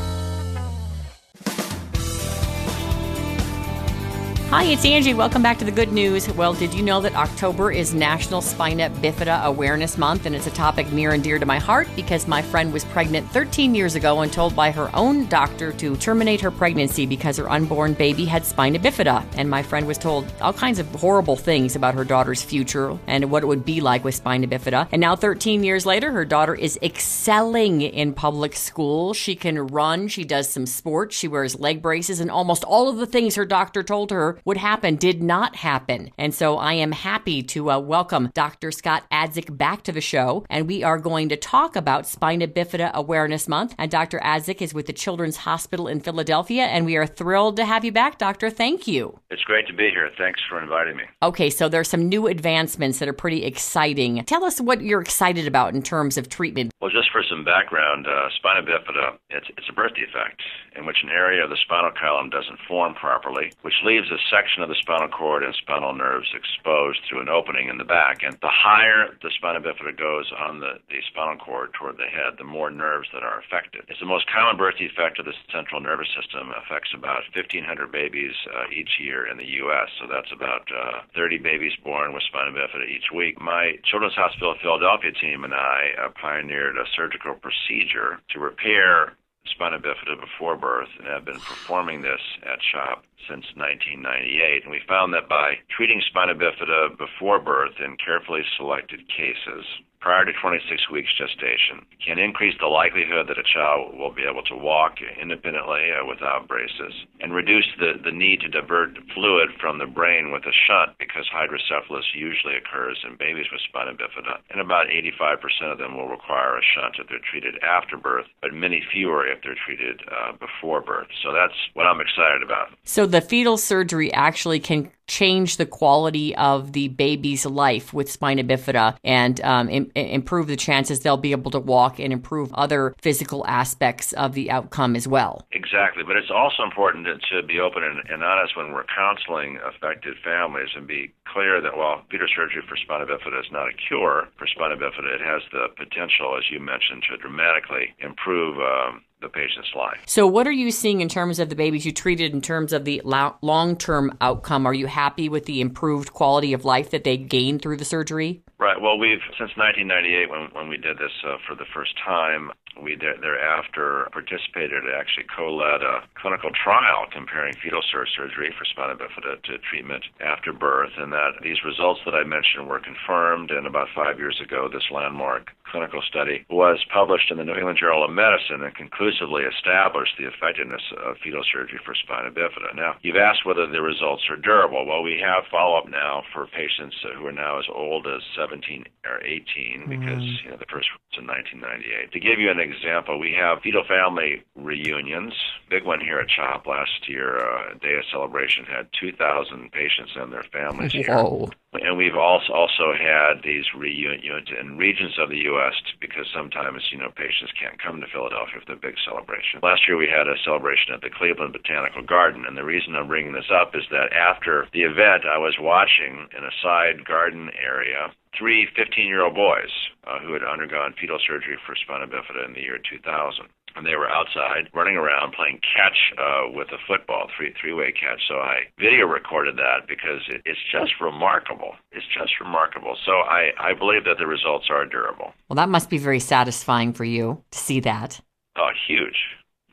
Hi, it's Angie. Welcome back to the good news. Well, did you know that October is National Spina Bifida Awareness Month? And it's a topic near and dear to my heart because my friend was pregnant 13 years ago and told by her own doctor to terminate her pregnancy because her unborn baby had spina bifida. And my friend was told all kinds of horrible things about her daughter's future and what it would be like with spina bifida. And now, 13 years later, her daughter is excelling in public school. She can run, she does some sports, she wears leg braces, and almost all of the things her doctor told her would happen did not happen. And so I am happy to uh, welcome Dr. Scott Adzick back to the show. And we are going to talk about Spina Bifida Awareness Month. And Dr. Adzick is with the Children's Hospital in Philadelphia. And we are thrilled to have you back, Doctor. Thank you. It's great to be here. Thanks for inviting me. Okay, so there's some new advancements that are pretty exciting. Tell us what you're excited about in terms of treatment. Well, just for some background, uh, spina bifida, it's, it's a birth defect in which an area of the spinal column doesn't form properly, which leaves a section of the spinal cord and spinal nerves exposed through an opening in the back. And the higher the spina bifida goes on the, the spinal cord toward the head, the more nerves that are affected. It's the most common birth defect of the central nervous system, affects about 1,500 babies uh, each year in the U.S., so that's about uh, 30 babies born with spina bifida each week. My Children's Hospital Philadelphia team and I uh, pioneered a surgical procedure to repair spina bifida before birth and have been performing this at CHOP since 1998, and we found that by treating spina bifida before birth in carefully selected cases, prior to 26 weeks gestation can increase the likelihood that a child will be able to walk independently uh, without braces and reduce the, the need to divert fluid from the brain with a shunt because hydrocephalus usually occurs in babies with spina bifida. And about 85% of them will require a shunt if they're treated after birth, but many fewer if they're treated uh, before birth. So that's what I'm excited about. So the fetal surgery actually can change the quality of the baby's life with spina bifida and um, Im- improve the chances they'll be able to walk and improve other physical aspects of the outcome as well. Exactly, but it's also important to, to be open and, and honest when we're counseling affected families and be clear that while fetal surgery for spina bifida is not a cure for spina bifida, it has the potential, as you mentioned, to dramatically improve um, the patient's life. So, what are you seeing in terms of the babies you treated in terms of the long term outcome? Are you happy with the improved quality of life that they gained through the surgery? Right. Well, we've since 1998 when when we did this uh, for the first time, we thereafter participated actually co-led a clinical trial comparing fetal surgery for spina bifida to treatment after birth, and that these results that I mentioned were confirmed. And about five years ago, this landmark clinical study was published in the New England Journal of Medicine and conclusively established the effectiveness of fetal surgery for spina bifida. Now, you've asked whether the results are durable. Well, we have follow-up now for patients who are now as old as 17 or 18 because mm. you know, the first was in 1998. To give you an example, we have fetal family reunions. Big one here at CHOP last year, uh, Day of Celebration had 2,000 patients and their families Whoa. here. And we've also also had these reunions in regions of the U.S. because sometimes you know patients can't come to Philadelphia for the big celebration. Last year we had a celebration at the Cleveland Botanical Garden, and the reason I'm bringing this up is that after the event, I was watching in a side garden area three 15-year-old boys uh, who had undergone fetal surgery for spina bifida in the year 2000 and they were outside running around playing catch uh, with a football, three three way catch. So I video recorded that because it, it's just remarkable. It's just remarkable. So I I believe that the results are durable. Well, that must be very satisfying for you to see that. Oh, huge.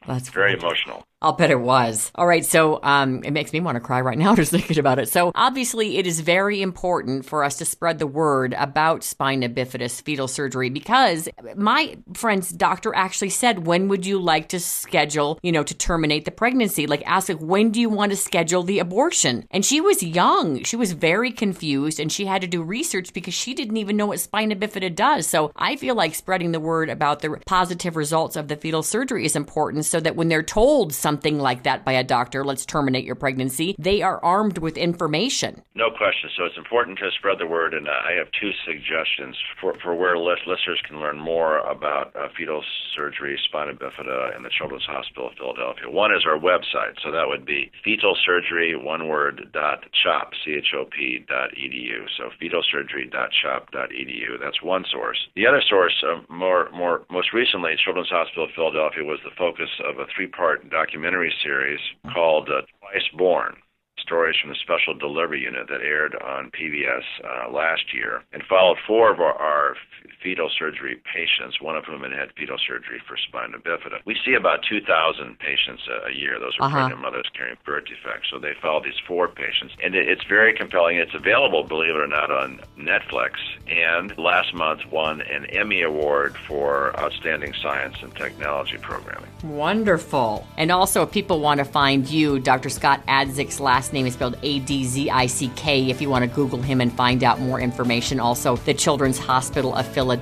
That's very emotional. I'll bet it was. All right, so um, it makes me want to cry right now just thinking about it. So obviously, it is very important for us to spread the word about spina bifida fetal surgery because my friend's doctor actually said, "When would you like to schedule? You know, to terminate the pregnancy? Like, ask like, when do you want to schedule the abortion?" And she was young. She was very confused, and she had to do research because she didn't even know what spina bifida does. So I feel like spreading the word about the positive results of the fetal surgery is important, so that when they're told like that by a doctor, let's terminate your pregnancy, they are armed with information. No question. So it's important to spread the word, and I have two suggestions for, for where listeners can learn more about uh, fetal surgery, spina bifida, and the Children's Hospital of Philadelphia. One is our website, so that would be fetal surgery, one word, dot chop, C-H-O-P, dot edu. So fetal surgery, dot chop, dot edu. That's one source. The other source, uh, more, more, most recently, Children's Hospital of Philadelphia was the focus of a three-part documentary documentary series called uh, Twice Born stories from the Special Delivery Unit that aired on PBS uh, last year and followed four of our, our fetal surgery patients, one of whom had had fetal surgery for spina bifida. We see about 2,000 patients a, a year. Those are uh-huh. pregnant mothers carrying birth defects. So they followed these four patients. And it, it's very compelling. It's available, believe it or not, on Netflix. And last month won an Emmy Award for Outstanding Science and Technology Programming. Wonderful. And also, if people want to find you, Dr. Scott Adzick's last name is spelled A D Z I C K. If you want to Google him and find out more information, also the Children's Hospital of Philadelphia.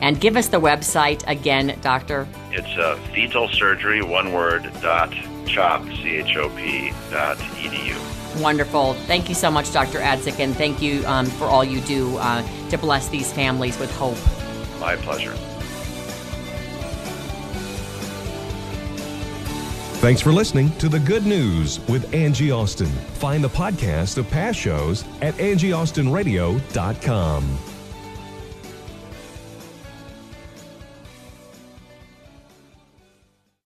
And give us the website again, Doctor. It's uh, fetal surgery, one word, dot chop, C H O P, dot edu. Wonderful. Thank you so much, Dr. Adzick, and thank you um, for all you do uh, to bless these families with hope. My pleasure. Thanks for listening to The Good News with Angie Austin. Find the podcast of past shows at angieaustinradio.com.